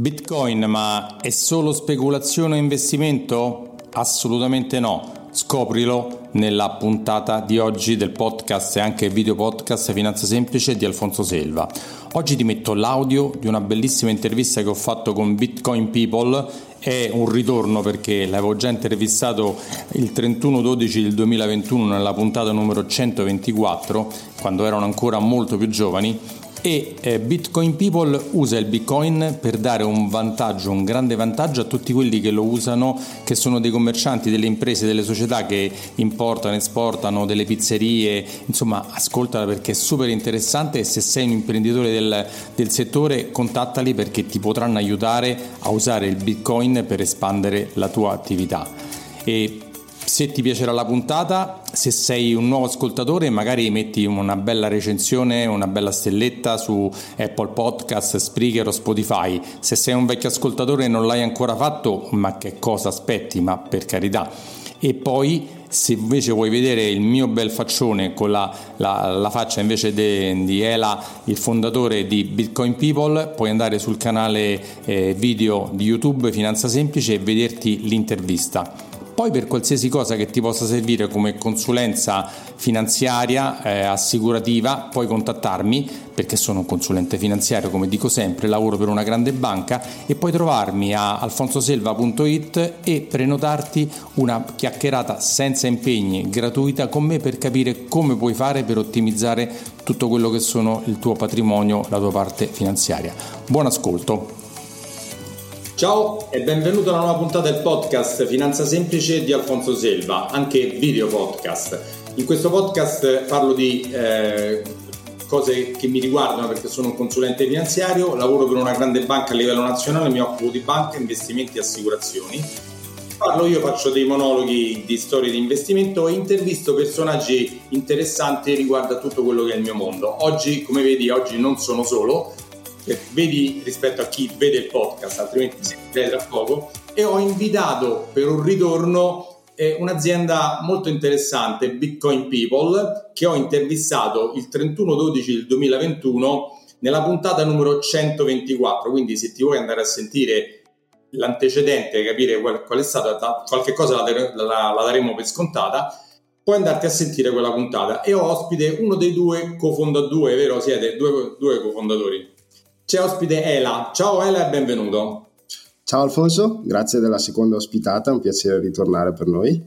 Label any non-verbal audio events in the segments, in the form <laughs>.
Bitcoin, ma è solo speculazione o investimento? Assolutamente no. Scoprilo nella puntata di oggi del podcast e anche video podcast Finanza Semplice di Alfonso Selva. Oggi ti metto l'audio di una bellissima intervista che ho fatto con Bitcoin People. È un ritorno perché l'avevo già intervistato il 31-12 del 2021 nella puntata numero 124, quando erano ancora molto più giovani e eh, Bitcoin People usa il Bitcoin per dare un vantaggio, un grande vantaggio a tutti quelli che lo usano, che sono dei commercianti, delle imprese, delle società che importano, esportano, delle pizzerie, insomma ascoltala perché è super interessante e se sei un imprenditore del, del settore contattali perché ti potranno aiutare a usare il Bitcoin per espandere la tua attività. E se ti piacerà la puntata, se sei un nuovo ascoltatore, magari metti una bella recensione, una bella stelletta su Apple Podcast, Spreaker o Spotify. Se sei un vecchio ascoltatore e non l'hai ancora fatto, ma che cosa aspetti? Ma per carità. E poi se invece vuoi vedere il mio bel faccione con la, la, la faccia invece di Ela, il fondatore di Bitcoin People, puoi andare sul canale eh, video di YouTube Finanza Semplice e vederti l'intervista. Poi per qualsiasi cosa che ti possa servire come consulenza finanziaria, eh, assicurativa, puoi contattarmi perché sono un consulente finanziario, come dico sempre, lavoro per una grande banca e puoi trovarmi a alfonsoselva.it e prenotarti una chiacchierata senza impegni, gratuita con me per capire come puoi fare per ottimizzare tutto quello che sono il tuo patrimonio, la tua parte finanziaria. Buon ascolto! Ciao e benvenuto alla nuova puntata del podcast Finanza Semplice di Alfonso Selva, anche video podcast. In questo podcast parlo di eh, cose che mi riguardano perché sono un consulente finanziario, lavoro per una grande banca a livello nazionale, mi occupo di banca, investimenti e assicurazioni. Parlo io, faccio dei monologhi di storie di investimento e intervisto personaggi interessanti riguardo a tutto quello che è il mio mondo. Oggi, come vedi, oggi non sono solo, vedi rispetto a chi vede il podcast, altrimenti si vede tra poco, e ho invitato per un ritorno eh, un'azienda molto interessante, Bitcoin People, che ho intervistato il 31-12 del 2021 nella puntata numero 124, quindi se ti vuoi andare a sentire l'antecedente, capire qual, qual è stata, qualche cosa la, la, la daremo per scontata, puoi andarti a sentire quella puntata e ho ospite uno dei due cofondatori, vero? Siete due, due cofondatori. C'è ospite Ela. Ciao Ela e benvenuto. Ciao Alfonso, grazie della seconda ospitata, un piacere ritornare per noi.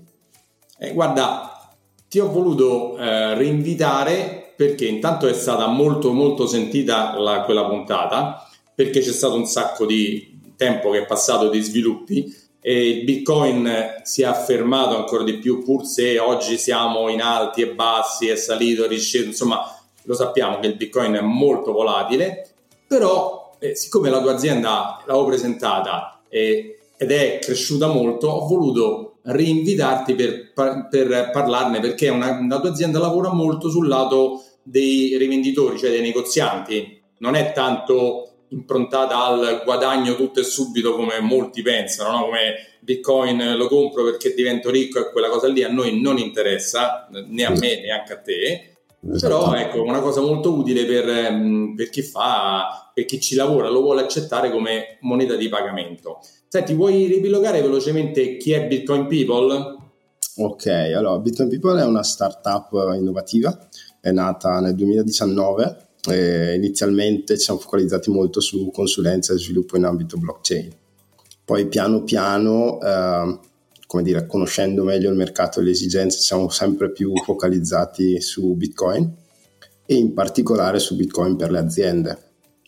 Eh, guarda, ti ho voluto eh, rinvitare perché intanto è stata molto molto sentita la, quella puntata, perché c'è stato un sacco di tempo che è passato di sviluppi e il Bitcoin si è affermato ancora di più, pur se oggi siamo in alti e bassi, è salito, è risceso, insomma lo sappiamo che il Bitcoin è molto volatile però eh, siccome la tua azienda l'avevo presentata eh, ed è cresciuta molto, ho voluto rinvitarti per, per parlarne perché una, la tua azienda lavora molto sul lato dei rivenditori, cioè dei negozianti, non è tanto improntata al guadagno tutto e subito come molti pensano, no? come Bitcoin lo compro perché divento ricco e quella cosa lì a noi non interessa, né a me né anche a te. Però ecco, una cosa molto utile per, ehm, per, chi fa, per chi ci lavora, lo vuole accettare come moneta di pagamento. Senti, vuoi ripilogare velocemente chi è Bitcoin People? Ok, allora Bitcoin People è una startup innovativa, è nata nel 2019 e inizialmente ci siamo focalizzati molto su consulenza e sviluppo in ambito blockchain. Poi piano piano eh, come dire, conoscendo meglio il mercato e le esigenze, siamo sempre più focalizzati su Bitcoin e in particolare su Bitcoin per le aziende,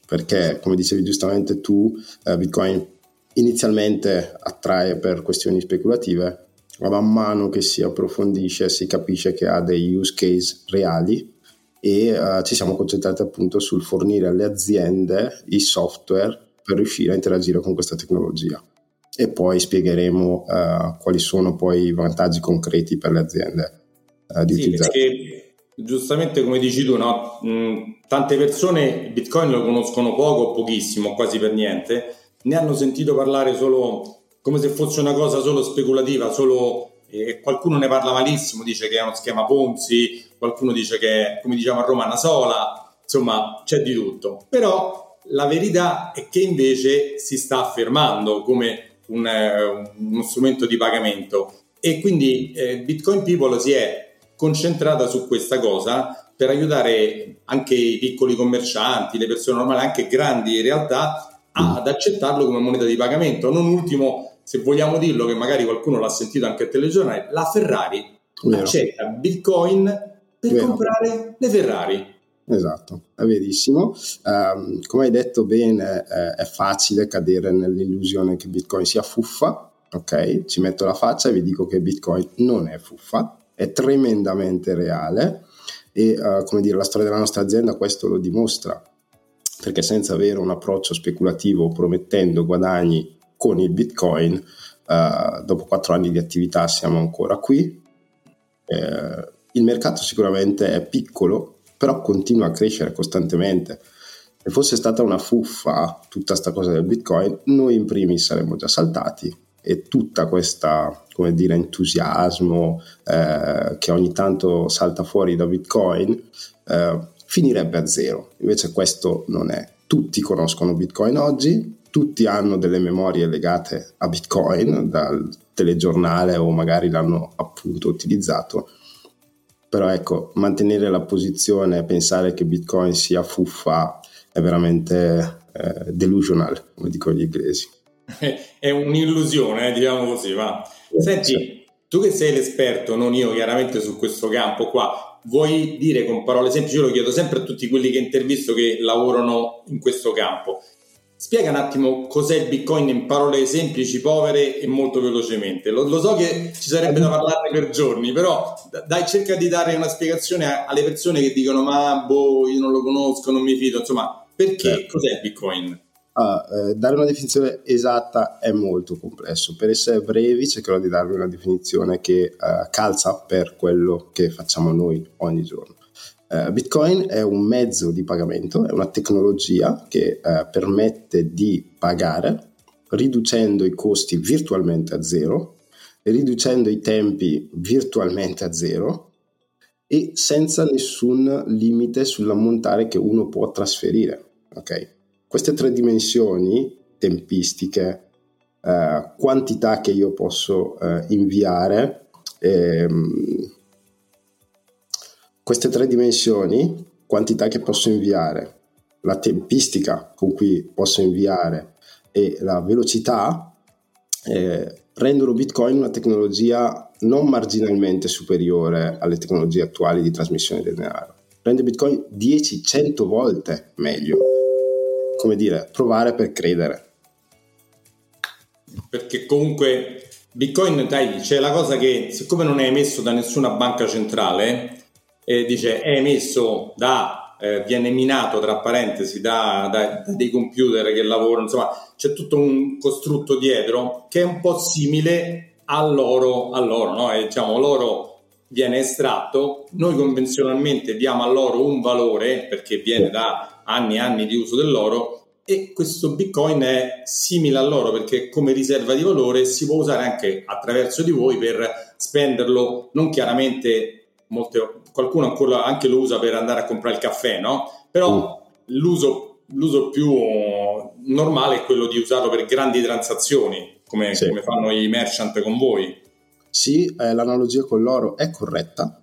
perché come dicevi giustamente tu, eh, Bitcoin inizialmente attrae per questioni speculative, ma man mano che si approfondisce si capisce che ha dei use case reali e uh, ci siamo concentrati appunto sul fornire alle aziende i software per riuscire a interagire con questa tecnologia e poi spiegheremo uh, quali sono poi i vantaggi concreti per le aziende uh, di sì, utilizzare. Perché, giustamente come dici tu, no? Mm, tante persone Bitcoin lo conoscono poco o pochissimo, quasi per niente, ne hanno sentito parlare solo come se fosse una cosa solo speculativa, solo eh, qualcuno ne parla malissimo, dice che è uno schema Ponzi, qualcuno dice che è, come diciamo a Roma, una sola, insomma c'è di tutto. Però la verità è che invece si sta affermando come un, eh, uno strumento di pagamento e quindi eh, Bitcoin People si è concentrata su questa cosa per aiutare anche i piccoli commercianti, le persone normali, anche grandi in realtà, ad aczettarlo come moneta di pagamento. Non ultimo, se vogliamo dirlo, che magari qualcuno l'ha sentito anche al telegiornale, la Ferrari Vero. accetta Bitcoin per Vero. comprare le Ferrari. Esatto, è verissimo. Um, come hai detto bene, eh, è facile cadere nell'illusione che Bitcoin sia fuffa. Ok, ci metto la faccia e vi dico che Bitcoin non è fuffa, è tremendamente reale e uh, come dire, la storia della nostra azienda questo lo dimostra perché senza avere un approccio speculativo promettendo guadagni con il Bitcoin, uh, dopo quattro anni di attività siamo ancora qui. Uh, il mercato sicuramente è piccolo, però continua a crescere costantemente. Se fosse stata una fuffa tutta questa cosa del Bitcoin, noi in primis saremmo già saltati e tutta questa come dire, entusiasmo eh, che ogni tanto salta fuori da Bitcoin eh, finirebbe a zero. Invece questo non è. Tutti conoscono Bitcoin oggi, tutti hanno delle memorie legate a Bitcoin dal telegiornale o magari l'hanno appunto utilizzato però ecco, mantenere la posizione e pensare che Bitcoin sia fuffa è veramente eh, delusional, come dicono gli inglesi. <laughs> è un'illusione, eh, diciamo così, va. Senti, tu che sei l'esperto, non io chiaramente su questo campo qua, vuoi dire con parole semplici, io lo chiedo sempre a tutti quelli che intervisto che lavorano in questo campo, Spiega un attimo cos'è il Bitcoin in parole semplici, povere e molto velocemente. Lo, lo so che ci sarebbe da parlarne per giorni, però dai, cerca di dare una spiegazione alle persone che dicono ma boh, io non lo conosco, non mi fido, insomma, perché certo. cos'è il Bitcoin? Ah, eh, dare una definizione esatta è molto complesso. Per essere brevi cercherò di darvi una definizione che eh, calza per quello che facciamo noi ogni giorno. Uh, Bitcoin è un mezzo di pagamento, è una tecnologia che uh, permette di pagare riducendo i costi virtualmente a zero, riducendo i tempi virtualmente a zero e senza nessun limite sull'ammontare che uno può trasferire. Okay? Queste tre dimensioni, tempistiche, uh, quantità che io posso inviare, ehm, queste tre dimensioni, quantità che posso inviare, la tempistica con cui posso inviare e la velocità, eh, rendono Bitcoin una tecnologia non marginalmente superiore alle tecnologie attuali di trasmissione del denaro. Rende Bitcoin 10-100 volte meglio. Come dire, provare per credere. Perché comunque Bitcoin, dai, c'è la cosa che siccome non è emesso da nessuna banca centrale, eh, dice è emesso da, eh, viene minato tra parentesi da, da, da, dei computer che lavorano, insomma c'è tutto un costrutto dietro che è un po' simile all'oro, all'oro no? E, diciamo l'oro viene estratto, noi convenzionalmente diamo all'oro un valore perché viene da anni e anni di uso dell'oro e questo bitcoin è simile all'oro perché come riserva di valore si può usare anche attraverso di voi per spenderlo non chiaramente molte, qualcuno ancora anche lo usa per andare a comprare il caffè, no? Però mm. l'uso, l'uso, più normale è quello di usarlo per grandi transazioni, come, sì. come fanno i merchant con voi. Sì, eh, l'analogia con l'oro è corretta,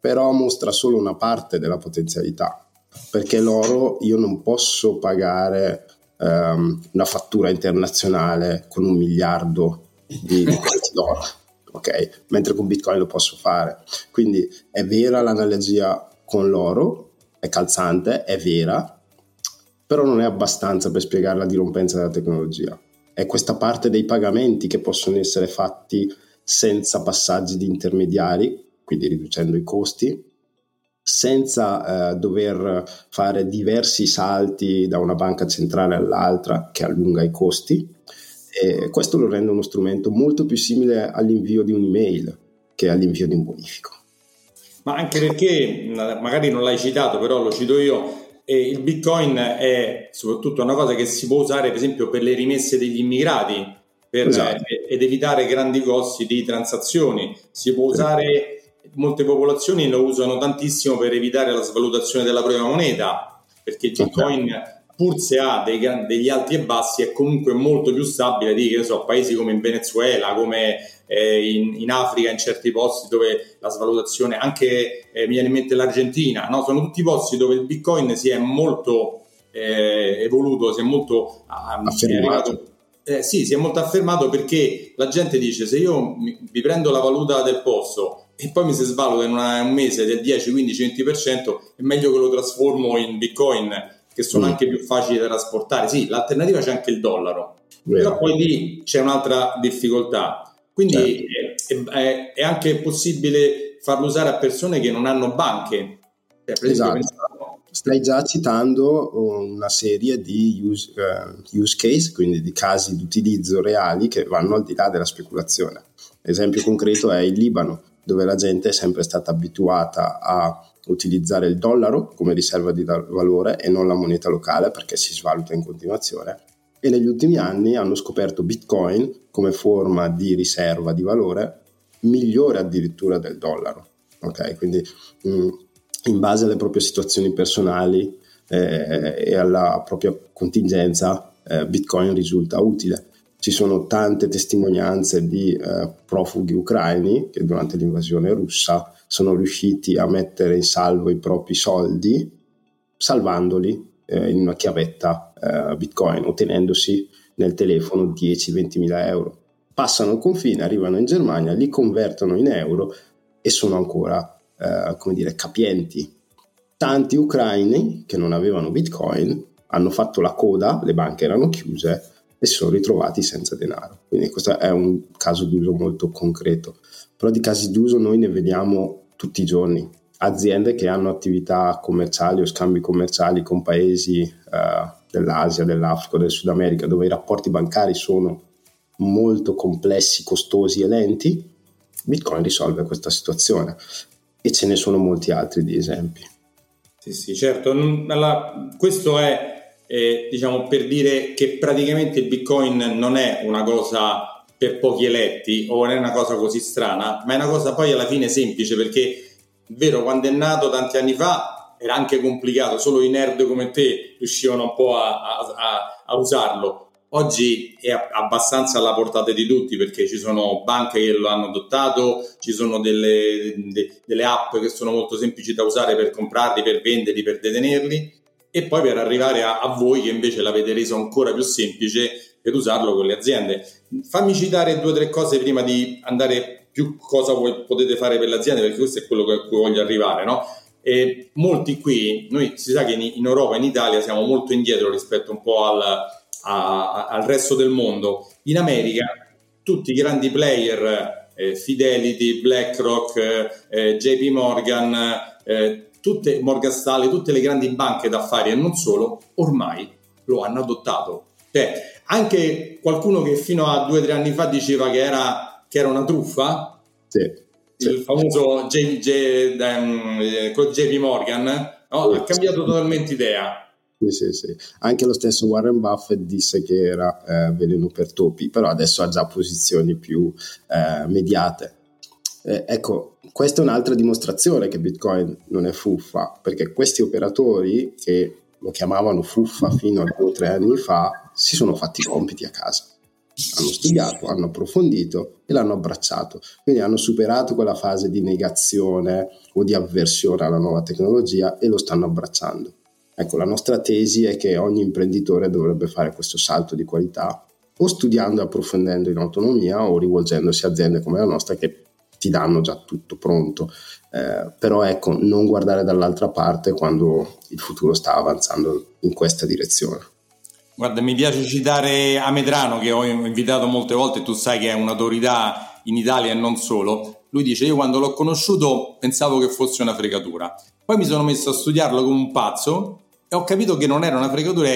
però mostra solo una parte della potenzialità, perché l'oro io non posso pagare um, una fattura internazionale con un miliardo di, di <laughs> d'oro ok? Mentre con Bitcoin lo posso fare. Quindi è vera l'analogia con l'oro, è calzante, è vera, però non è abbastanza per spiegare la dirompenza della tecnologia. È questa parte dei pagamenti che possono essere fatti senza passaggi di intermediari, quindi riducendo i costi, senza eh, dover fare diversi salti da una banca centrale all'altra che allunga i costi e questo lo rende uno strumento molto più simile all'invio di un'email che all'invio di un bonifico. Ma anche perché, magari non l'hai citato, però lo cito io, il Bitcoin è soprattutto una cosa che si può usare per esempio per le rimesse degli immigrati per, esatto. eh, ed evitare grandi costi di transazioni. Si può usare, molte popolazioni lo usano tantissimo per evitare la svalutazione della propria moneta, perché il Bitcoin... Okay pur se ha dei, degli alti e bassi, è comunque molto più stabile di che so, paesi come in Venezuela, come eh, in, in, Africa, in certi posti dove la svalutazione, anche eh, mi viene in mente l'Argentina, no? sono tutti posti dove il Bitcoin si è molto eh, evoluto, si è molto um, affermato. Eh, sì, si è molto affermato perché la gente dice se io vi prendo la valuta del posto e poi mi si svaluta in una, un mese del 10, 15, 20%, è meglio che lo trasformo in Bitcoin che sono mm. anche più facili da trasportare. Sì, l'alternativa c'è anche il dollaro, Vero. però poi lì c'è un'altra difficoltà. Quindi certo. è, è, è, anche possibile farlo usare a persone che non hanno banche. Cioè, esatto stai già citando una serie di use, uh, use case, quindi di casi di utilizzo reali che vanno al di là della speculazione. L'esempio concreto è il Libano, dove la gente è sempre stata abituata a utilizzare il dollaro come riserva di valore e non la moneta locale perché si svaluta in continuazione e negli ultimi anni hanno scoperto Bitcoin come forma di riserva di valore migliore addirittura del dollaro. Ok, quindi mh, mm, in base alle proprie situazioni personali eh, e alla propria contingenza, eh, Bitcoin risulta utile. Ci sono tante testimonianze di eh, profughi ucraini che durante l'invasione russa sono riusciti a mettere in salvo i propri soldi salvandoli eh, in una chiavetta eh, Bitcoin, ottenendosi nel telefono 10-20 mila euro. Passano il confine, arrivano in Germania, li convertono in euro e sono ancora eh, come dire, capienti. Tanti ucraini che non avevano bitcoin hanno fatto la coda, le banche erano chiuse e si sono ritrovati senza denaro. Quindi questo è un caso d'uso molto concreto. Però di casi d'uso noi ne vediamo tutti i giorni. Aziende che hanno attività commerciali o scambi commerciali con paesi eh, dell'Asia, dell'Africa, del Sud America, dove i rapporti bancari sono molto complessi, costosi e lenti, Bitcoin risolve questa situazione e ce ne sono molti altri di esempi. Sì, sì, certo. Allora, questo è eh, diciamo per dire che praticamente il Bitcoin non è una cosa per pochi eletti o non è una cosa così strana, ma è una cosa poi alla fine semplice perché è vero, quando è nato tanti anni fa era anche complicato, solo i nerd come te riuscivano un po' a, a, a usarlo. Oggi è abbastanza alla portata di tutti perché ci sono banche che lo hanno adottato, ci sono delle, de, delle app che sono molto semplici da usare per comprarli, per venderli, per detenerli e poi per arrivare a, a voi che invece l'avete reso ancora più semplice per usarlo con le aziende. Fammi citare due o tre cose prima di andare più cosa voi potete fare per le aziende perché questo è quello a cui voglio arrivare, no? E molti qui, noi si sa che in, in Europa, in Italia siamo molto indietro rispetto un po' al a, al resto del mondo. In America tutti i grandi player, eh, Fidelity, BlackRock, eh, JP Morgan, eh, tutte, Morgan Stanley, tutte le grandi banche d'affari e non solo, ormai lo hanno adottato. Cioè, anche qualcuno che fino a due o tre anni fa diceva che era, che era una truffa, sì, il sì. famoso J, J, um, JP Morgan, no? ha cambiato totalmente idea sì, sì, sì. Anche lo stesso Warren Buffett disse che era eh, veleno per topi, però adesso ha già posizioni più eh, mediate. Eh, ecco, questa è un'altra dimostrazione che Bitcoin non è fuffa, perché questi operatori che lo chiamavano fuffa fino a due o tre anni fa si sono fatti i compiti a casa. Hanno studiato, hanno approfondito e l'hanno abbracciato. Quindi hanno superato quella fase di negazione o di avversione alla nuova tecnologia e lo stanno abbracciando. Ecco, la nostra tesi è che ogni imprenditore dovrebbe fare questo salto di qualità o studiando e approfondendo in autonomia o rivolgendosi a aziende come la nostra che ti danno già tutto pronto. Eh, però ecco, non guardare dall'altra parte quando il futuro sta avanzando in questa direzione. Guarda, mi piace citare Amedrano che ho invitato molte volte, tu sai che è un'autorità in Italia e non solo. Lui dice: Io quando l'ho conosciuto pensavo che fosse una fregatura. Poi mi sono messo a studiarlo come un pazzo e ho capito che non era una fregatura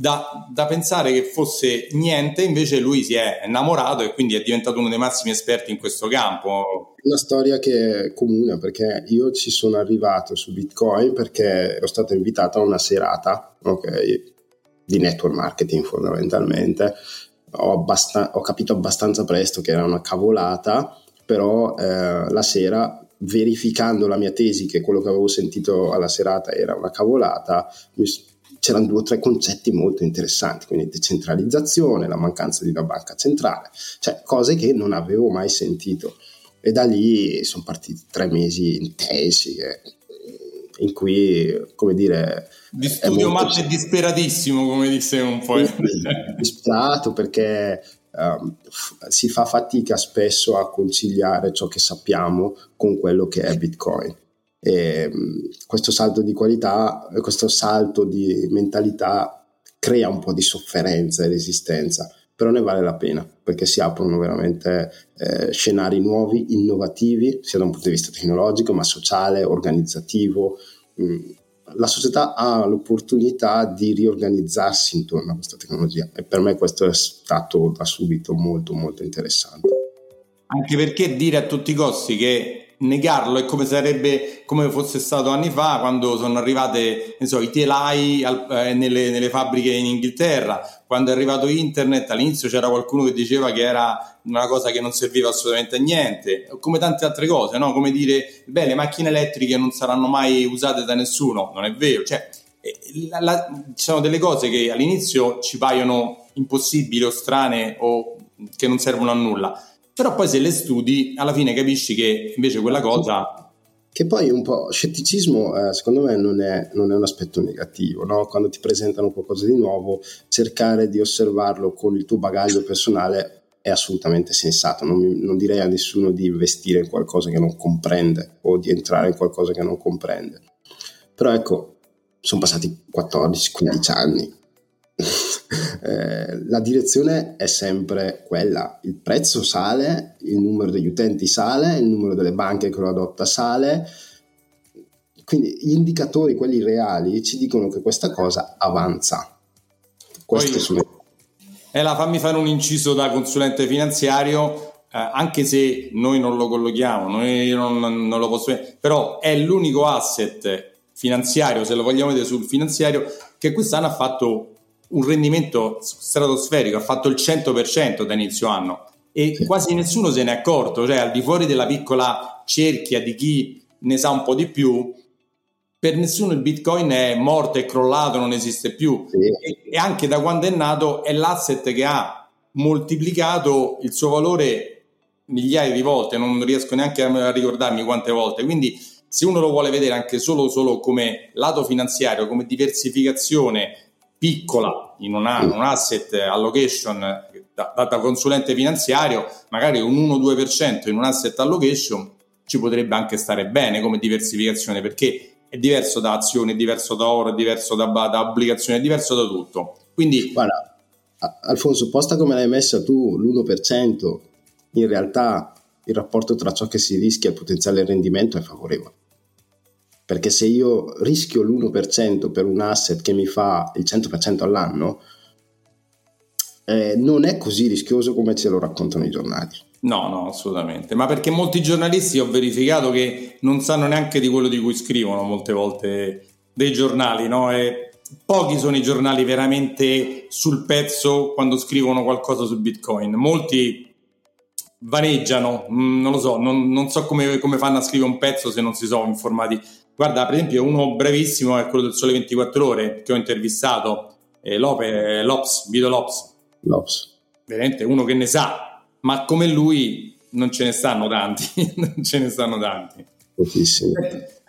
da, da, pensare che fosse niente, invece lui si è innamorato e quindi è diventato uno dei massimi esperti in questo campo. Una storia che è comune perché io ci sono arrivato su Bitcoin perché ero stato invitato a una serata okay, di network marketing fondamentalmente. Ho, abbast- ho, capito abbastanza presto che era una cavolata, però eh, la sera verificando la mia tesi che quello che avevo sentito alla serata era una cavolata, mi, c'erano due o tre concetti molto interessanti, quindi decentralizzazione, la mancanza di una banca centrale, cioè cose che non avevo mai sentito. E da lì sono partiti tre mesi intensi eh, in cui, come dire... Di studio matto e disperatissimo, come disse un po'. Disperato perché um, si fa fatica spesso a conciliare ciò che sappiamo con quello che è Bitcoin. E, um, questo salto di qualità, questo salto di mentalità crea un po' di sofferenza e resistenza però ne vale la pena perché si aprono veramente eh, scenari nuovi, innovativi, sia da un punto di vista tecnologico, ma sociale, organizzativo. Mm. La società ha l'opportunità di riorganizzarsi intorno a questa tecnologia e per me questo è stato da subito molto molto interessante. Anche perché dire a tutti i costi che negarlo è come sarebbe come fosse stato anni fa quando sono arrivate so, i telai al, eh, nelle, nelle, fabbriche in Inghilterra. Quando è arrivato internet all'inizio c'era qualcuno che diceva che era una cosa che non serviva assolutamente a niente come tante altre cose no? come dire beh le macchine elettriche non saranno mai usate da nessuno. Non è vero. Cioè, eh, la, la, ci sono delle cose che all'inizio ci paiono impossibili o strane o che non servono a nulla però poi se le studi alla fine capisci che invece quella cosa... Che poi un po' scetticismo eh, secondo me non è, non è, un aspetto negativo, no? quando ti presentano qualcosa di nuovo cercare di osservarlo con il tuo bagaglio personale è assolutamente sensato, non, non direi a nessuno di investire in qualcosa che non comprende o di entrare in qualcosa che non comprende. Però ecco, sono passati 14-15 anni, eh, la direzione è sempre quella, il prezzo sale, il numero degli utenti sale, il numero delle banche che lo adotta sale, quindi gli indicatori, quelli reali, ci dicono che questa cosa avanza. Questo Poi, è la fammi fare un inciso da consulente finanziario, eh, anche se noi non lo collochiamo, noi non, non lo possiamo, però è l'unico asset finanziario, se lo vogliamo vedere sul finanziario, che quest'anno ha fatto un rendimento stratosferico, ha fatto il 100% da inizio anno e sì. quasi nessuno se n'è accorto, cioè al di fuori della piccola cerchia di chi ne sa un po' di più, per nessuno il Bitcoin è morto, è crollato, non esiste più sì. e, e anche da quando è nato è l'asset che ha moltiplicato il suo valore migliaia di volte, non riesco neanche a ricordarmi quante volte, quindi se uno lo vuole vedere anche solo, solo come lato finanziario, come diversificazione piccola in, una, un asset allocation da, da, consulente finanziario, magari un 1-2% in un asset allocation ci potrebbe anche stare bene come diversificazione perché è diverso da azioni, è diverso da oro, è diverso da, da obbligazioni, è diverso da tutto. Quindi, Guarda, Alfonso, posta come l'hai messa tu, l'1%, in realtà il rapporto tra ciò che si rischia e il potenziale rendimento è favorevole perché se io rischio l'1% per un asset che mi fa il 100% all'anno, eh, non è così rischioso come ce lo raccontano i giornali. No, no, assolutamente. Ma perché molti giornalisti ho verificato che non sanno neanche di quello di cui scrivono molte volte dei giornali, no? E pochi sono i giornali veramente sul pezzo quando scrivono qualcosa su Bitcoin. Molti vaneggiano, mm, non lo so, non, non so come, come, fanno a scrivere un pezzo se non si sono informati Guarda, per esempio, uno brevissimo è quello del Sole 24 Ore che ho intervistato, eh, Lope, Lops, Vito Lops. Lops. Veramente uno che ne sa, ma come lui non ce ne stanno tanti, <laughs> non ce ne stanno tanti. Pochissimi.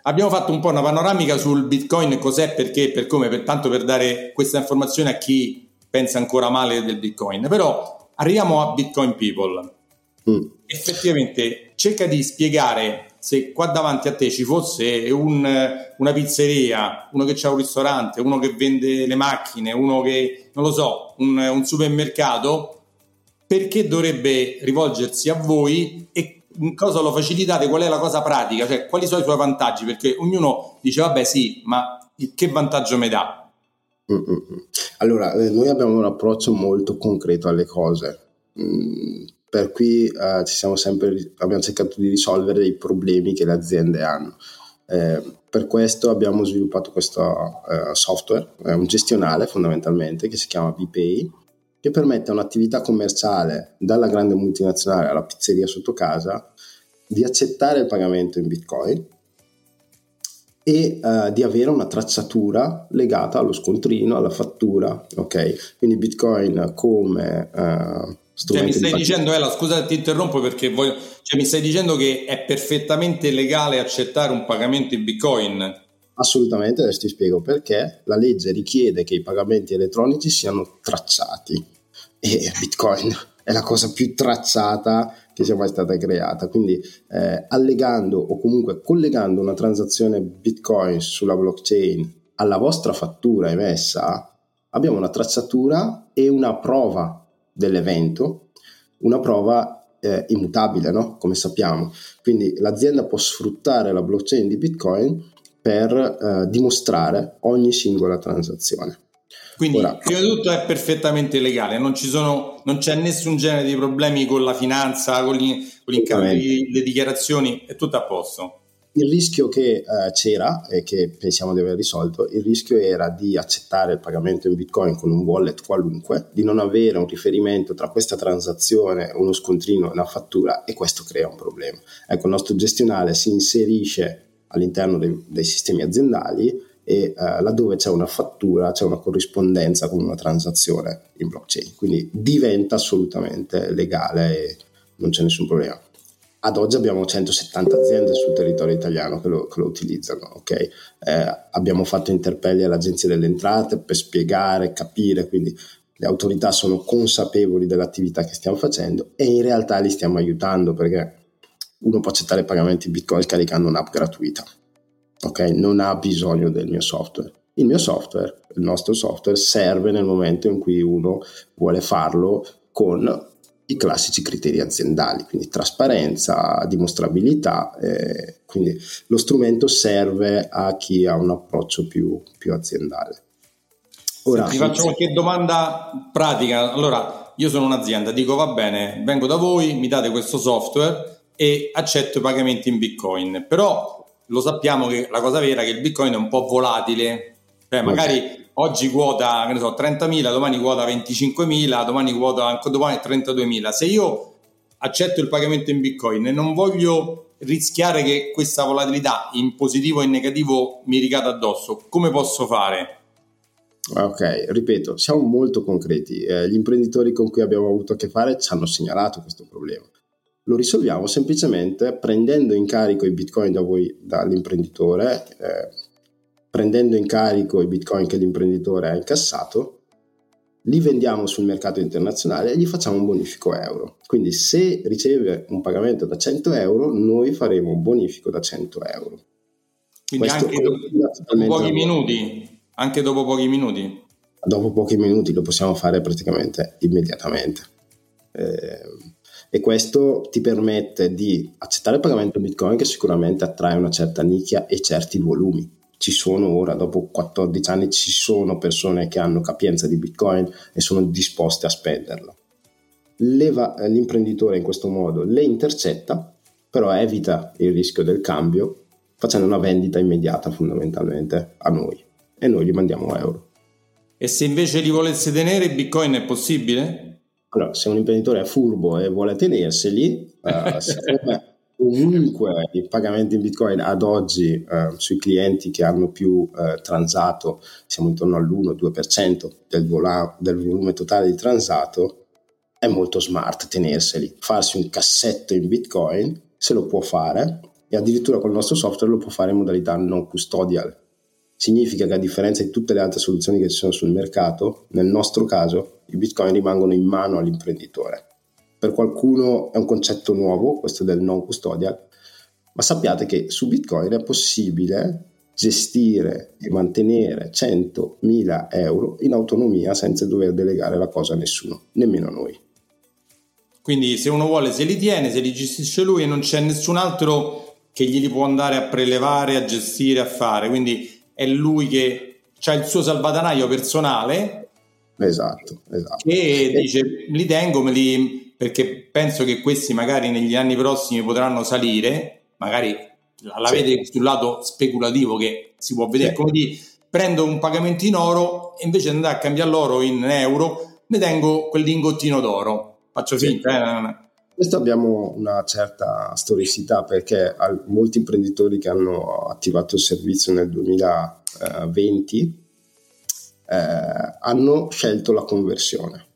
Abbiamo fatto un po' una panoramica sul Bitcoin, cos'è, perché, per come, per, tanto per dare questa informazione a chi pensa ancora male del Bitcoin. Però arriviamo a Bitcoin People. Mm. Effettivamente cerca di spiegare se qua davanti a te ci fosse un, una pizzeria, uno che ha un ristorante, uno che vende le macchine, uno che, non lo so, un, un supermercato, perché dovrebbe rivolgersi a voi e cosa lo facilitate? Qual è la cosa pratica? Cioè, quali sono i suoi vantaggi? Perché ognuno dice, vabbè sì, ma che vantaggio mi dà? Mm-mm. Allora, eh, noi abbiamo un approccio molto concreto alle cose. Per cui eh, sempre, abbiamo cercato di risolvere i problemi che le aziende hanno. Eh, per questo abbiamo sviluppato questo eh, software, è un gestionale fondamentalmente, che si chiama BPay, che permette a un'attività commerciale, dalla grande multinazionale alla pizzeria sotto casa, di accettare il pagamento in Bitcoin e uh, di avere una tracciatura legata allo scontrino, alla fattura, ok? Quindi Bitcoin come uh, cioè, mi stai dicendo, Ella, scusa ti interrompo perché voglio, cioè, mi stai dicendo che è perfettamente legale accettare un pagamento in Bitcoin? Assolutamente, adesso ti spiego perché la legge richiede che i pagamenti elettronici siano tracciati e Bitcoin <laughs> è la cosa più tracciata che sia mai stata creata. Quindi eh, allegando o comunque collegando una transazione Bitcoin sulla blockchain alla vostra fattura emessa, abbiamo una tracciatura e una prova dell'evento, una prova eh, immutabile, no? come sappiamo. Quindi l'azienda può sfruttare la blockchain di Bitcoin per eh, dimostrare ogni singola transazione. Quindi, Ora, prima di tutto è perfettamente legale, non, sono, non, c'è nessun genere di problemi con la finanza, con, gli, con incarichi, le dichiarazioni, è tutto a posto. Il rischio che eh, c'era e che pensiamo di aver risolto, il rischio era di accettare il pagamento in Bitcoin con un wallet qualunque, di non avere un riferimento tra questa transazione, uno scontrino e una fattura e questo crea un problema. Ecco, il nostro gestionale si inserisce all'interno dei, dei sistemi aziendali e uh, laddove c'è una fattura c'è una corrispondenza con una transazione in blockchain, quindi diventa assolutamente legale e non c'è nessun problema. Ad oggi abbiamo 170 aziende sul territorio italiano che lo, che lo utilizzano, okay? eh, abbiamo fatto interpelli all'Agenzia delle Entrate per spiegare, capire, quindi le autorità sono consapevoli dell'attività che stiamo facendo e in realtà li stiamo aiutando perché uno può accettare pagamenti Bitcoin caricando un'app gratuita ok? Non ha bisogno del mio software. Il mio software, il nostro software, serve nel momento in cui uno vuole farlo con i classici criteri aziendali, quindi trasparenza, dimostrabilità, eh, quindi lo strumento serve a chi ha un approccio più, più aziendale. Ora, ti faccio qualche domanda pratica. Allora, io sono un'azienda, dico va bene, vengo da voi, mi date questo software e accetto i pagamenti in Bitcoin, però lo sappiamo che la cosa vera è che il Bitcoin è un po' volatile, cioè magari oggi quota so, 30.000, domani quota 25.000, domani quota anche domani 32.000. Se io accetto il pagamento in Bitcoin e non voglio rischiare che questa volatilità in positivo e in negativo mi ricada addosso, come posso fare? Ok, ripeto, siamo molto concreti. Eh, gli imprenditori con cui abbiamo avuto a che fare ci hanno segnalato questo problema. Lo risolviamo semplicemente prendendo in carico i bitcoin da voi, dall'imprenditore, eh, prendendo in carico i bitcoin che l'imprenditore ha incassato, li vendiamo sul mercato internazionale e gli facciamo un bonifico euro. Quindi se riceve un pagamento da 100 euro, noi faremo un bonifico da 100 euro. Quindi Questo anche dopo pochi minuti, anche dopo pochi minuti? Dopo pochi minuti lo possiamo fare praticamente immediatamente. Eh, e questo ti permette di accettare il pagamento Bitcoin che sicuramente attrae una certa nicchia e certi volumi. Ci sono ora, dopo 14 anni, ci sono persone che hanno capienza di Bitcoin e sono disposte a spenderlo. Leva, l'imprenditore in questo modo le intercetta, però evita il rischio del cambio facendo una vendita immediata fondamentalmente a noi e noi gli mandiamo euro. E se invece li volesse tenere, Bitcoin è possibile? Allora, se un imprenditore è furbo e vuole tenerseli, uh, <laughs> siccome comunque i pagamenti in Bitcoin ad oggi uh, sui clienti che hanno più uh, transato siamo intorno all'1-2% del, vola- del volume totale di transato, è molto smart tenerseli. Farsi un cassetto in Bitcoin se lo può fare e addirittura con il nostro software lo può fare in modalità non custodial. Significa che a differenza di tutte le altre soluzioni che ci sono sul mercato, nel nostro caso i bitcoin rimangono in mano all'imprenditore. Per qualcuno è un concetto nuovo, questo del non custodial, ma sappiate che su bitcoin è possibile gestire e mantenere 100.000 euro in autonomia senza dover delegare la cosa a nessuno, nemmeno a noi. Quindi se uno vuole se li tiene, se li gestisce lui e non c'è nessun altro che glieli può andare a prelevare, a gestire, a fare. Quindi è lui che ha il suo salvadanaio personale Esatto, esatto. E dice, li tengo me li, perché penso che questi magari negli anni prossimi potranno salire, magari la sì. vede sul lato speculativo che si può vedere, sì. come di prendo un pagamento in oro e invece di andare a cambiare l'oro in euro, ne tengo quel lingottino d'oro. Faccio finta, sì. eh? questo abbiamo una certa storicità perché molti imprenditori che hanno attivato il servizio nel 2020 eh, hanno scelto la conversione.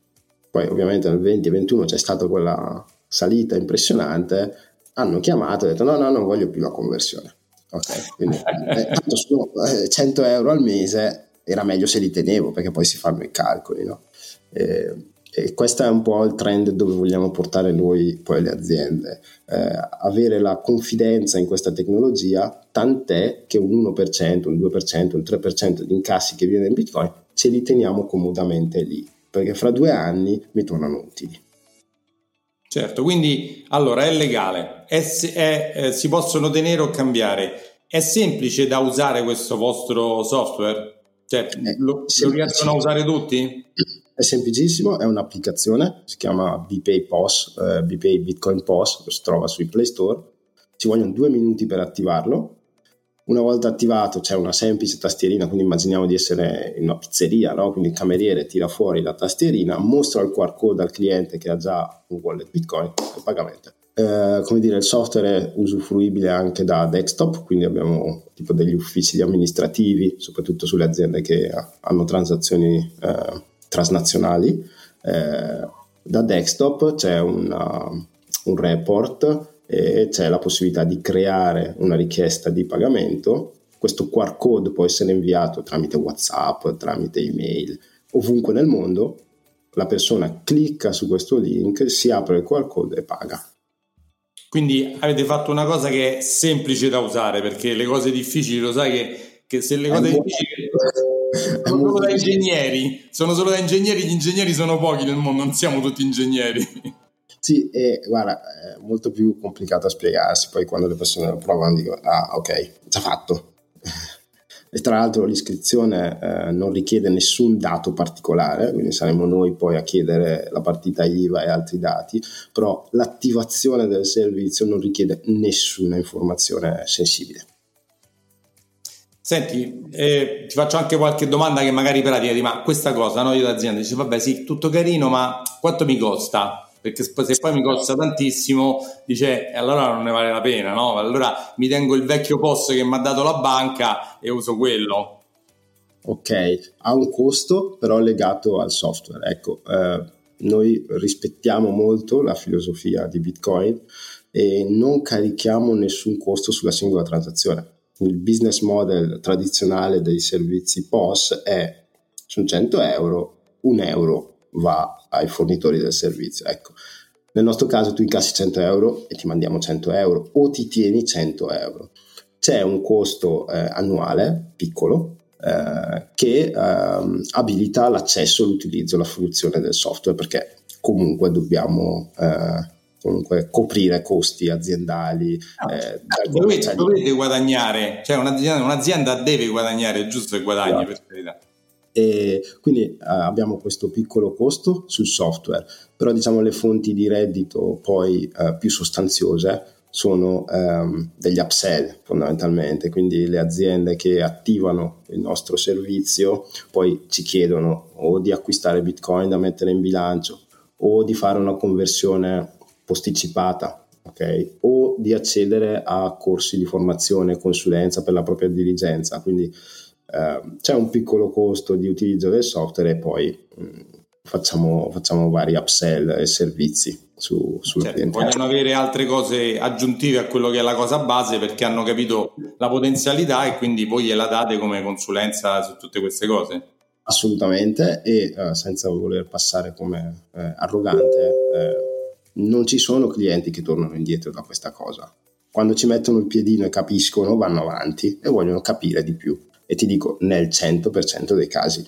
Poi ovviamente nel 2021 c'è stata quella salita impressionante, hanno chiamato e detto no, no, non voglio più la conversione. Ok, quindi eh, tanto sono eh, 100 euro al mese, era meglio se li tenevo perché poi si fanno i calcoli, no? Eh, e questo è un po' il trend dove vogliamo portare noi poi le aziende, eh, avere la confidenza in questa tecnologia, tant'è che un 1%, un 2%, un 3% di incassi che viene in Bitcoin ce li teniamo comodamente lì, perché fra due anni mi tornano utili. Certo, quindi allora è legale, è, è, eh, si possono tenere o cambiare. È semplice da usare questo vostro software? Cioè, eh, lo, lo riescono a usare tutti? È semplicissimo, è un'applicazione, si chiama BPay POS, eh, BPay Bitcoin POS, si trova sui Play Store. Ci vogliono due minuti per attivarlo. Una volta attivato c'è una semplice tastierina, quindi immaginiamo di essere in una pizzeria, no? quindi il cameriere tira fuori la tastierina, mostra il QR code al cliente che ha già un wallet Bitcoin e pagamento. Eh, come dire, il software è usufruibile anche da desktop, quindi abbiamo tipo degli uffici amministrativi, soprattutto sulle aziende che hanno transazioni eh, transnazionali. Eh, da desktop c'è una, un report e c'è la possibilità di creare una richiesta di pagamento. Questo QR code può essere inviato tramite WhatsApp, tramite email, ovunque nel mondo. La persona clicca su questo link, si apre il QR code e paga. Quindi avete fatto una cosa che è semplice da usare perché le cose difficili lo sai che, che se le cose difficili <laughs> sono solo da ingegneri, sono solo da ingegneri, gli ingegneri sono pochi nel mondo, non siamo tutti ingegneri. Sì, e guarda, è molto più complicato da spiegarsi, poi quando le persone lo provano dicono, ah ok, già fatto. <laughs> e tra l'altro l'iscrizione eh, non richiede nessun dato particolare, quindi saremo noi poi a chiedere la partita IVA e altri dati, però l'attivazione del servizio non richiede nessuna informazione sensibile. Senti, eh, ti faccio anche qualche domanda che magari pratica di ma questa cosa, no? Io d'azienda dice vabbè sì, tutto carino, ma quanto mi costa? Perché se poi mi costa tantissimo, dice e allora non ne vale la pena, no? Allora mi tengo il vecchio post che mi ha dato la banca e uso quello. Ok, ha un costo però legato al software. Ecco, eh, noi rispettiamo molto la filosofia di Bitcoin e non carichiamo nessun costo sulla singola transazione il business model tradizionale dei servizi POS è su 100 euro, un euro va ai fornitori del servizio. Ecco, nel nostro caso tu incassi 100 euro e ti mandiamo 100 euro o ti tieni 100 euro. C'è un costo eh, annuale piccolo eh, che eh, abilita l'accesso, l'utilizzo, la fruizione del software perché comunque dobbiamo eh, comunque coprire costi aziendali. No, eh, dovete, dovete, guadagnare, cioè un'azienda, un'azienda, deve guadagnare, è giusto che guadagni no. E quindi eh, abbiamo questo piccolo costo sul software, però diciamo le fonti di reddito poi eh, più sostanziose sono ehm, degli upsell fondamentalmente, quindi le aziende che attivano il nostro servizio poi ci chiedono o di acquistare bitcoin da mettere in bilancio o di fare una conversione posticipata, ok? O di accedere a corsi di formazione e consulenza per la propria diligenza. Quindi eh, c'è un piccolo costo di utilizzo del software e poi mh, mm, facciamo, facciamo, vari upsell e servizi su, sul certo, cliente. Vogliono avere altre cose aggiuntive a quello che è la cosa base perché hanno capito la potenzialità e quindi voi gliela date come consulenza su tutte queste cose. Assolutamente e uh, senza voler passare come eh, arrogante, eh, non ci sono clienti che tornano indietro da questa cosa. Quando ci mettono il piedino e capiscono, vanno avanti e vogliono capire di più. E ti dico, nel 100% dei casi.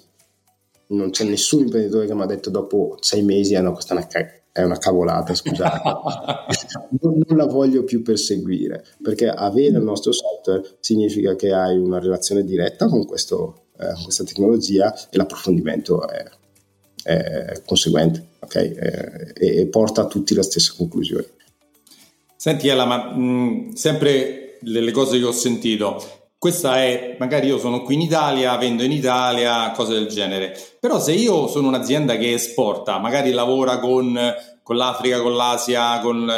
Non c'è nessun imprenditore che mi ha detto dopo sei mesi, ah no, questa è una, ca- è una cavolata, scusate. <laughs> non, non la voglio più perseguire, perché avere il nostro software significa che hai una relazione diretta con, questo, eh, questa tecnologia e l'approfondimento è, è conseguente okay? eh, e, e, porta a tutti la stessa conclusione. Senti Ella, ma mh, sempre delle cose che ho sentito, questa è, magari io sono qui in Italia, vendo in Italia, cose del genere. Però se io sono un'azienda che esporta, magari lavora con, con l'Africa, con l'Asia, con,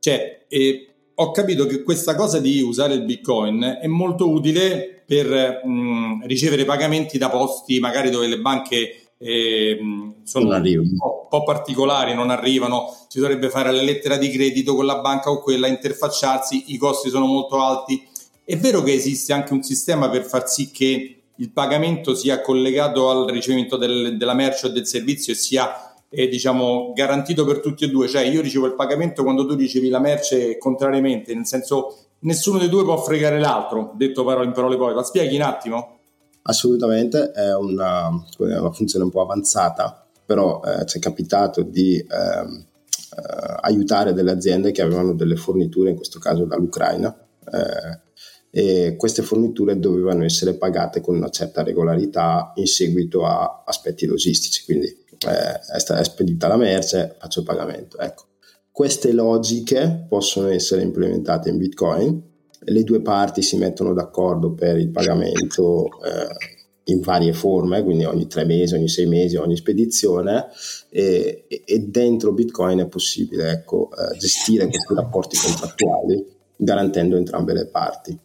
cioè, eh, ho capito che questa cosa di usare il Bitcoin è molto utile per mh, ricevere pagamenti da posti magari dove le banche eh, sono un po', un po', particolari, non arrivano, si dovrebbe fare la lettera di credito con la banca o quella, interfacciarsi, i costi sono molto alti è vero che esiste anche un sistema per far sì che il pagamento sia collegato al ricevimento del, della merce o del servizio e sia eh, diciamo, garantito per tutti e due, cioè io ricevo il pagamento quando tu ricevi la merce contrariamente, nel senso nessuno dei due può fregare l'altro, detto parole in parole poi, la spieghi un attimo? Assolutamente, è una, una funzione un po' avanzata, però eh, ci è capitato di eh, eh, aiutare delle aziende che avevano delle forniture, in questo caso dall'Ucraina, eh, e queste forniture dovevano essere pagate con una certa regolarità in seguito a aspetti logistici, quindi eh, è, spedita la merce, faccio il pagamento. Ecco. Queste logiche possono essere implementate in Bitcoin, le due parti si mettono d'accordo per il pagamento eh, in varie forme, quindi ogni tre mesi, ogni sei mesi, ogni spedizione e, e dentro Bitcoin è possibile ecco, eh, gestire questi rapporti contrattuali garantendo entrambe le parti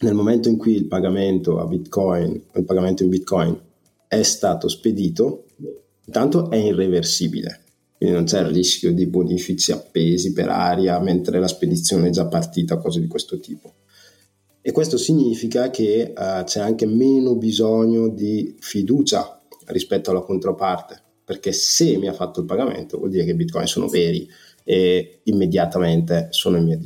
nel momento in cui il pagamento a Bitcoin, il pagamento in Bitcoin è stato spedito, intanto è irreversibile, quindi non c'è il rischio di bonifici appesi per aria mentre la spedizione è già partita, cose di questo tipo. E questo significa che uh, c'è anche meno bisogno di fiducia rispetto alla controparte, perché se mi ha fatto il pagamento vuol dire che i bitcoin sono veri e immediatamente sono in mia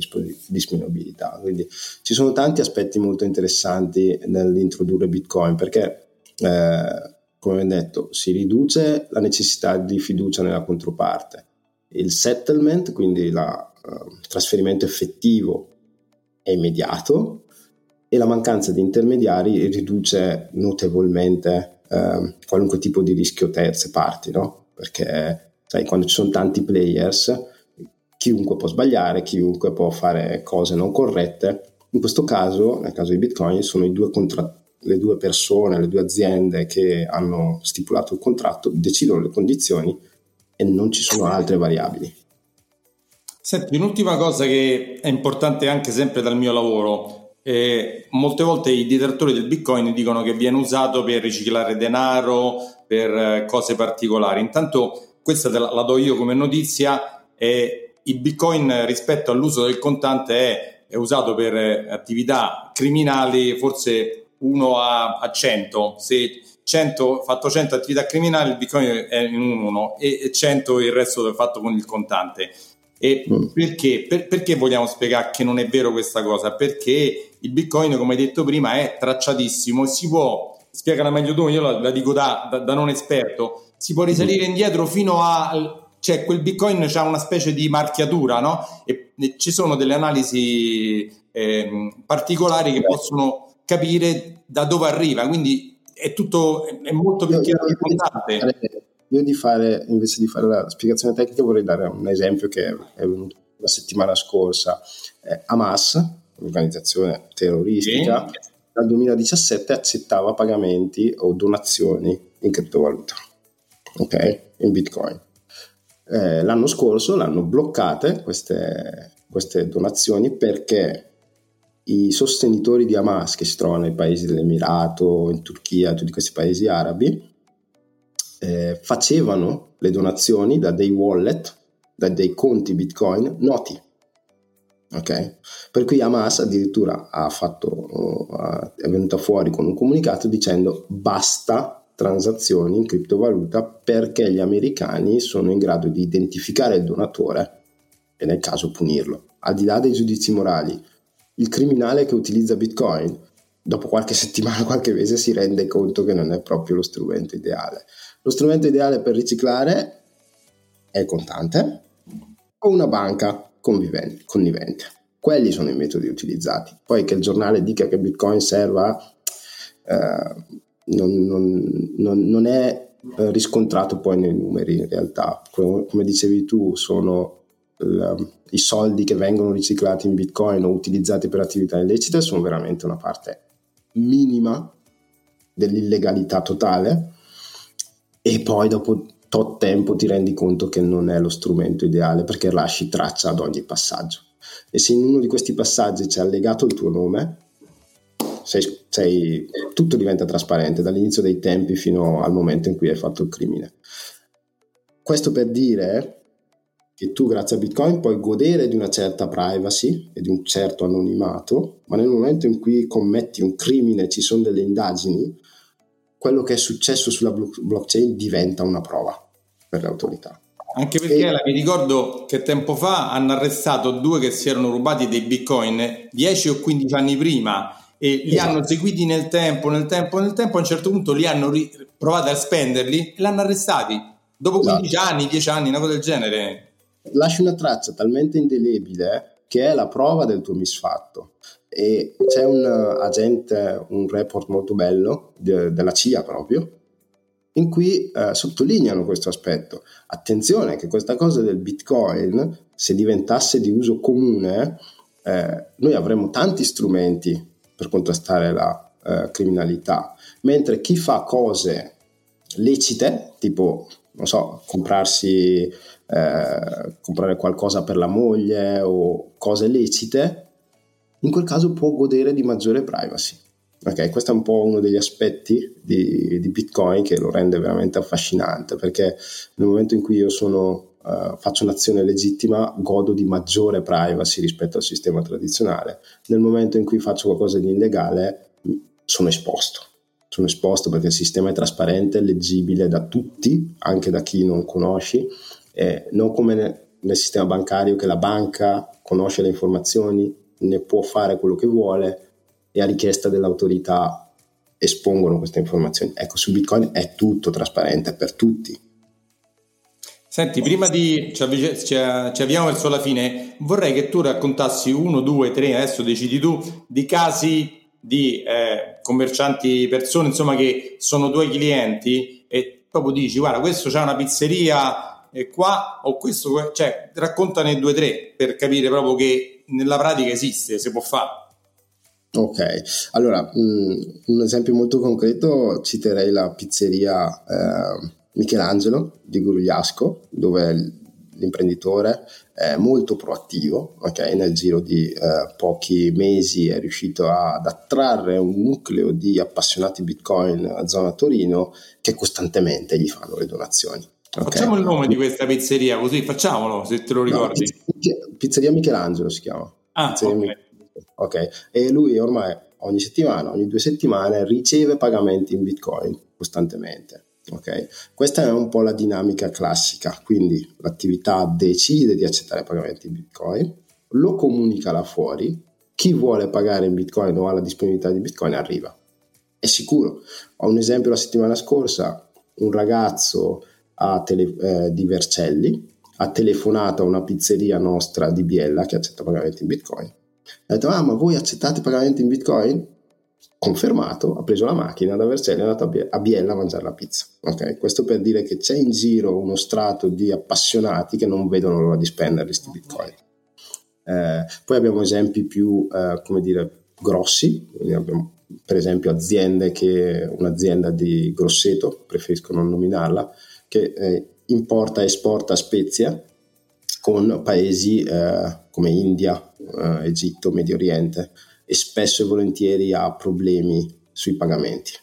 disponibilità. Quindi ci sono tanti aspetti molto interessanti nell'introdurre Bitcoin perché, eh, come detto, si riduce la necessità di fiducia nella controparte. Il settlement, quindi il uh, trasferimento effettivo, è immediato e la mancanza di intermediari riduce notevolmente uh, qualunque tipo di rischio terze parti, no? Perché sai, quando ci sono tanti players chiunque può sbagliare, chiunque può fare cose non corrette. In questo caso, nel caso di Bitcoin, sono due contra- le due persone, le due aziende che hanno stipulato il contratto, decidono le condizioni e non ci sono altre variabili. Senti, un'ultima cosa che è importante anche sempre dal mio lavoro. Eh, molte volte i detrattori del Bitcoin dicono che viene usato per riciclare denaro, per eh, cose particolari. Intanto questa la, la do io come notizia. Eh, il bitcoin rispetto all'uso del contante è, è usato per eh, attività criminali forse 1 a, a 100 se 100, fatto 100 attività criminali il bitcoin è in 1 e 100 il resto è fatto con il contante e mm. perché? Per, perché vogliamo spiegare che non è vero questa cosa? Perché il bitcoin come hai detto prima è tracciatissimo e si può spiegala meglio tu, io la, la dico da, da, da, non esperto si può risalire mm. indietro fino a cioè quel bitcoin ha una specie di marchiatura, no? E, e ci sono delle analisi eh, particolari che possono capire da dove arriva, quindi è tutto, è molto più chiaro e importante. Io di fare, invece di fare la spiegazione tecnica, vorrei dare un esempio che è venuto la settimana scorsa. Eh, Hamas, un'organizzazione terroristica, sì. dal 2017 accettava pagamenti o donazioni in criptovaluta, ok? In bitcoin eh, l'anno scorso l'hanno bloccate queste, queste donazioni perché i sostenitori di Hamas che si trovano nei paesi dell'Emirato, in Turchia, tutti questi paesi arabi, eh, facevano le donazioni da dei wallet, da dei conti bitcoin noti. Okay? Per cui Hamas addirittura ha fatto, è venuta fuori con un comunicato dicendo basta transazioni in criptovaluta perché gli americani sono in grado di identificare il donatore e nel caso punirlo. Al di là dei giudizi morali, il criminale che utilizza Bitcoin dopo qualche settimana, <laughs> qualche mese si rende conto che non è proprio lo strumento ideale. Lo strumento ideale per riciclare è il contante o una banca connivente. Quelli sono i metodi utilizzati. Poi che il giornale dica che Bitcoin serva eh, non, non, non, non è eh, riscontrato poi nei numeri in realtà. Come, dicevi tu, sono l, i soldi che vengono riciclati in bitcoin o utilizzati per attività illecite sono veramente una parte minima dell'illegalità totale e poi dopo tot tempo ti rendi conto che non è lo strumento ideale perché lasci traccia ad ogni passaggio e se in uno di questi passaggi c'è allegato il tuo nome sei, sei, tutto diventa trasparente dall'inizio dei tempi fino al momento in cui hai fatto il crimine questo per dire che tu grazie a Bitcoin puoi godere di una certa privacy e di un certo anonimato, ma nel momento in cui commetti un crimine, ci sono delle indagini, quello che è successo sulla blockchain diventa una prova per le autorità. Anche perché e... mi ricordo che tempo fa hanno arrestato due che si erano rubati dei bitcoin 10 o 15 anni prima e li esatto. hanno seguiti nel tempo, nel tempo, nel tempo, a un certo punto li hanno ri- provati a spenderli e l'hanno arrestati. Dopo 15 esatto. anni, 10 anni, una cosa del genere lasci una traccia talmente indelebile che è la prova del tuo misfatto. E c'è un agente, un report molto bello de, della CIA proprio, in cui eh, sottolineano questo aspetto. Attenzione che questa cosa del Bitcoin, se diventasse di uso comune, eh, noi avremmo tanti strumenti per contrastare la eh, criminalità, mentre chi fa cose lecite, tipo, non so, comprarsi eh, comprare qualcosa per la moglie o cose lecite, in quel caso può godere di maggiore privacy. Ok, questo è un po' uno degli aspetti di, di, Bitcoin che lo rende veramente affascinante perché nel momento in cui io sono, uh, faccio un'azione legittima godo di maggiore privacy rispetto al sistema tradizionale. Nel momento in cui faccio qualcosa di illegale sono esposto. Sono esposto perché il sistema è trasparente, leggibile da tutti, anche da chi non conosci eh, non come nel, nel sistema bancario che la banca conosce le informazioni, ne può fare quello che vuole e a richiesta dell'autorità espongono queste informazioni. Ecco, su Bitcoin è tutto trasparente per tutti. Senti, prima di ci, avvi- ci, ci avviamo verso la fine, vorrei che tu raccontassi uno, due, tre, adesso decidi tu, di casi di eh, commercianti, persone, insomma, che sono tuoi clienti e proprio dici, guarda, questo c'è una pizzeria e qua ho questo, cioè raccontane due o tre per capire proprio che nella pratica esiste, si può fare. Ok, allora mh, mm, un esempio molto concreto citerei la pizzeria eh, Michelangelo di Grugliasco, dove l'imprenditore è molto proattivo, okay? nel giro di eh, pochi mesi è riuscito ad attrarre un nucleo di appassionati Bitcoin a zona Torino che costantemente gli fanno le donazioni. Okay. Facciamo il nome di questa pizzeria, così facciamolo se te lo ricordi. No, pizzeria Michelangelo si chiama. Ah, okay. ok. E lui ormai ogni settimana, ogni due settimane riceve pagamenti in Bitcoin costantemente. Okay. Questa è un po' la dinamica classica, quindi l'attività decide di accettare pagamenti in Bitcoin, lo comunica là fuori, chi vuole pagare in Bitcoin o ha la disponibilità di Bitcoin arriva. È sicuro. Ho un esempio la settimana scorsa, un ragazzo tele, eh, di Vercelli, ha telefonato a una pizzeria nostra di Biella che accetta pagamenti in Bitcoin. Ha detto, ah ma voi accettate pagamenti in Bitcoin? Confermato, ha preso la macchina da Vercelli e è andato a Biella a mangiare la pizza. Okay? Questo per dire che c'è in giro uno strato di appassionati che non vedono l'ora di spendere questi Bitcoin. Eh, poi abbiamo esempi più, eh, come dire, grossi, abbiamo per esempio aziende che, un'azienda di Grosseto, preferisco non nominarla, che eh, importa e esporta spezia con paesi eh, come India, eh, Egitto, Medio Oriente e spesso e volentieri ha problemi sui pagamenti.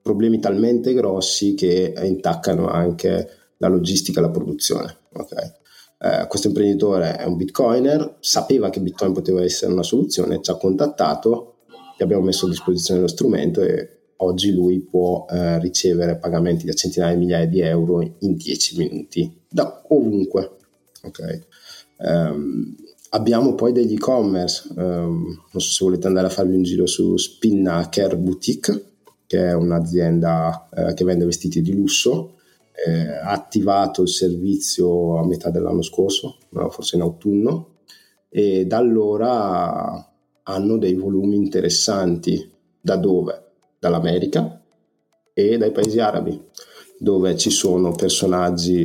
Problemi talmente grossi che intaccano anche la logistica e la produzione. Okay? Eh, questo imprenditore è un bitcoiner, sapeva che Bitcoin poteva essere una soluzione, ci ha contattato, gli abbiamo messo a disposizione lo strumento e oggi lui può eh, ricevere pagamenti da centinaia di migliaia di euro in 10 minuti da ovunque. Okay. Um, abbiamo poi degli e-commerce, um, non so se volete andare a farvi un giro su Spinnaker Boutique, che è un'azienda eh, che vende vestiti di lusso. Eh, ha attivato il servizio a metà dell'anno scorso, forse in autunno, e da allora hanno dei volumi interessanti. Da dove? dall'America e dai paesi arabi, dove ci sono personaggi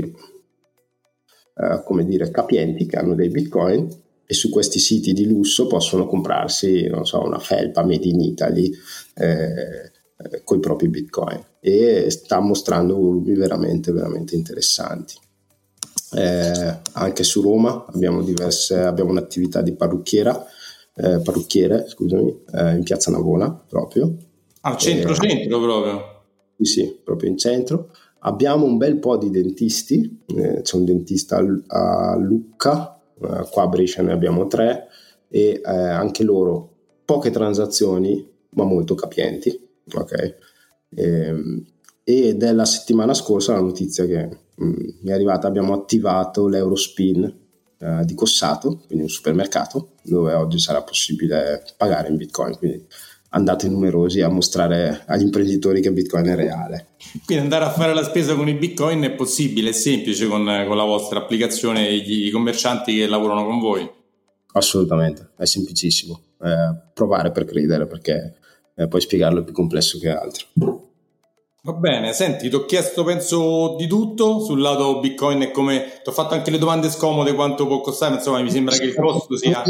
eh, come dire, capienti che hanno dei bitcoin e su questi siti di lusso possono comprarsi, non so, una felpa made in Italy eh, eh con i propri bitcoin e sta mostrando volumi veramente, veramente interessanti. Eh, anche su Roma abbiamo, diverse, abbiamo un'attività di parrucchiera, eh, parrucchiere, scusami, eh, in piazza Navona proprio. Al centro-centro proprio? Sì, sì, proprio in centro. Abbiamo un bel po' di dentisti, eh, c'è un dentista a Lucca, eh, qua a Brescia ne abbiamo tre e eh, anche loro poche transazioni ma molto capienti. Ok. E, ehm, ed è la settimana scorsa la notizia che mh, mm, mi è arrivata, abbiamo attivato l'Eurospin eh, di Cossato, quindi un supermercato dove oggi sarà possibile pagare in bitcoin, quindi andate numerosi a mostrare agli imprenditori che Bitcoin è reale. Quindi andare a fare la spesa con i Bitcoin è possibile, è semplice con, con la vostra applicazione e i commercianti che lavorano con voi? Assolutamente, è semplicissimo. Eh, provare per credere perché eh, poi spiegarlo è più complesso che altro. Va bene, senti, ti ho chiesto penso di tutto sul lato Bitcoin e come ti ho fatto anche le domande scomode quanto può costare, insomma mi sembra che il costo sia...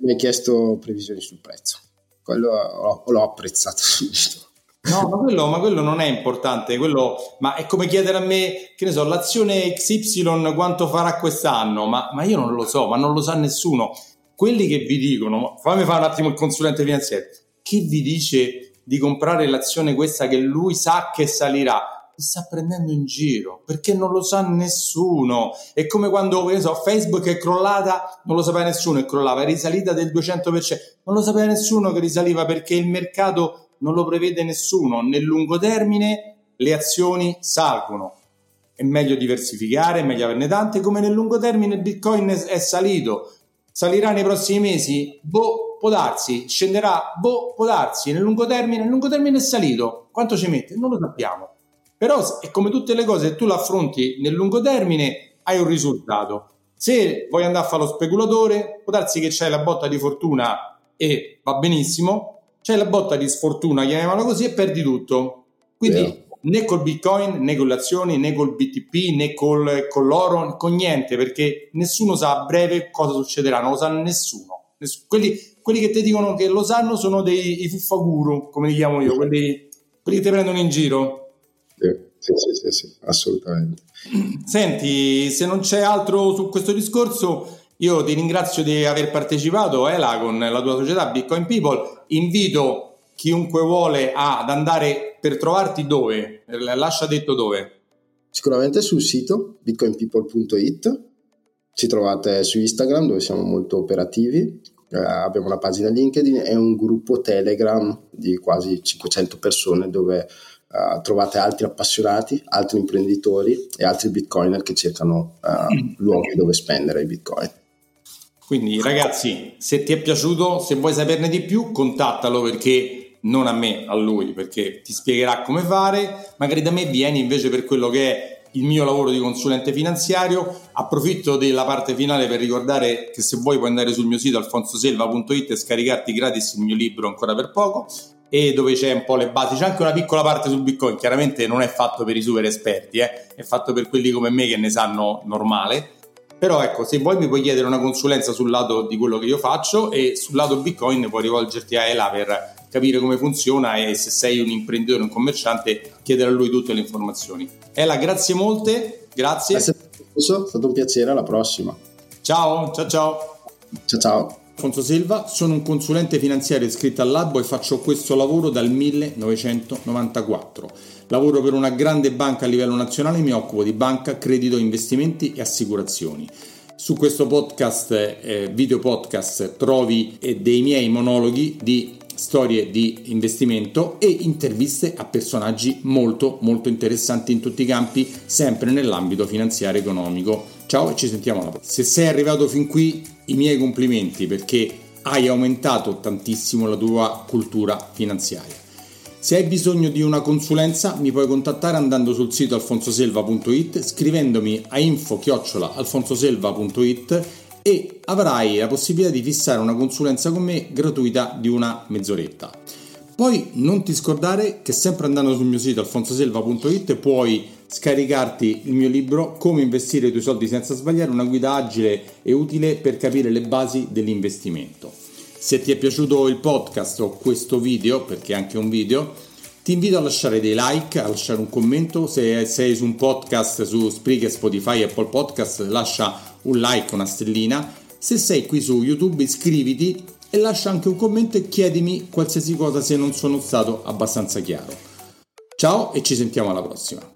Mi hai chiesto previsioni sul prezzo quello l'ho, l'ho apprezzato <laughs> subito. No, ma quello, ma quello, non è importante, quello, ma è come chiedere a me, che ne so, l'azione XY quanto farà quest'anno, ma, ma, io non lo so, ma non lo sa nessuno. Quelli che vi dicono, fammi fare un attimo il consulente finanziario, chi vi dice di comprare l'azione questa che lui sa che salirà? Mi sta prendendo in giro perché non lo sa nessuno. È come quando so, Facebook è crollata, non lo sapeva nessuno, è crollata, è risalita del 200%, non lo sapeva nessuno che risaliva perché il mercato non lo prevede nessuno. Nel lungo termine le azioni salgono. È meglio diversificare, è meglio averne tante, come nel lungo termine il Bitcoin è salito. Salirà nei prossimi mesi? Boh, può darsi. Scenderà? Boh, può darsi. Nel lungo termine? Nel lungo termine è salito. Quanto ci mette? Non lo sappiamo però è come tutte le cose, se tu l'affronti nel lungo termine hai un risultato. Se vuoi andare a fare lo speculatore, può darsi che c'hai la botta di fortuna e va benissimo, c'hai la botta di sfortuna, chiamiamola così, e perdi tutto. Quindi yeah. né col bitcoin, né con le azioni, né col BTP, né col, con l'oro, con niente, perché nessuno sa a breve cosa succederà, non lo sa nessuno. Quelli, quelli che ti dicono che lo sanno sono dei fuffaguru, come li chiamo io, quelli, quelli che ti prendono in giro. Sì, sì, sì, sì, assolutamente. Senti, se non c'è altro su questo discorso, io ti ringrazio di aver partecipato, Ela, con la tua società Bitcoin People. Invito chiunque vuole ad andare per trovarti dove? Lascia detto dove? Sicuramente sul sito bitcoinpeople.it. Ci trovate su Instagram dove siamo molto operativi. Eh, abbiamo una pagina LinkedIn e un gruppo Telegram di quasi 500 persone dove Uh, trovate altri appassionati, altri imprenditori e altri bitcoiner che cercano uh, luoghi dove spendere i bitcoin. Quindi ragazzi, se ti è piaciuto, se vuoi saperne di più, contattalo perché non a me, a lui, perché ti spiegherà come fare. Magari da me vieni invece per quello che è il mio lavoro di consulente finanziario. Approfitto della parte finale per ricordare che se vuoi puoi andare sul mio sito alfonsoselva.it e scaricarti gratis il mio libro ancora per poco e dove c'è un po' le basi, c'è anche una piccola parte sul Bitcoin, chiaramente non è fatto per i super esperti, eh? è fatto per quelli come me che ne sanno normale, però ecco, se vuoi mi puoi chiedere una consulenza sul lato di quello che io faccio e sul lato Bitcoin puoi rivolgerti a Ela per capire come funziona e se sei un imprenditore, un commerciante, chiedere a lui tutte le informazioni. Ela, grazie molte, grazie. Grazie, è stato un piacere, alla prossima. Ciao, ciao ciao. Ciao ciao. Alfonso Silva, sono un consulente finanziario iscritto al Labbo e faccio questo lavoro dal 1994. Lavoro per una grande banca a livello nazionale e mi occupo di banca, credito, investimenti e assicurazioni. Su questo podcast, eh, video podcast, trovi eh, dei miei monologhi di storie di investimento e interviste a personaggi molto molto interessanti in tutti i campi, sempre nell'ambito finanziario e economico. Ciao e ci sentiamo alla prossima. Se sei arrivato fin qui, i miei complimenti perché hai aumentato tantissimo la tua cultura finanziaria. Se hai bisogno di una consulenza mi puoi contattare andando sul sito alfonsoselva.it scrivendomi a info-alfonsoselva.it e avrai la possibilità di fissare una consulenza con me gratuita di una mezz'oretta. Poi non ti scordare che sempre andando sul mio sito alfonsoselva.it puoi scaricarti il mio libro Come investire i tuoi soldi senza sbagliare, una guida agile e utile per capire le basi dell'investimento. Se ti è piaciuto il podcast o questo video, perché è anche un video, ti invito a lasciare dei like, a lasciare un commento. Se sei su un podcast su Spreaker, Spotify, Apple Podcast, lascia un like, una stellina. Se sei qui su YouTube, iscriviti e lascia anche un commento e chiedimi qualsiasi cosa se non sono stato abbastanza chiaro. Ciao e ci sentiamo alla prossima.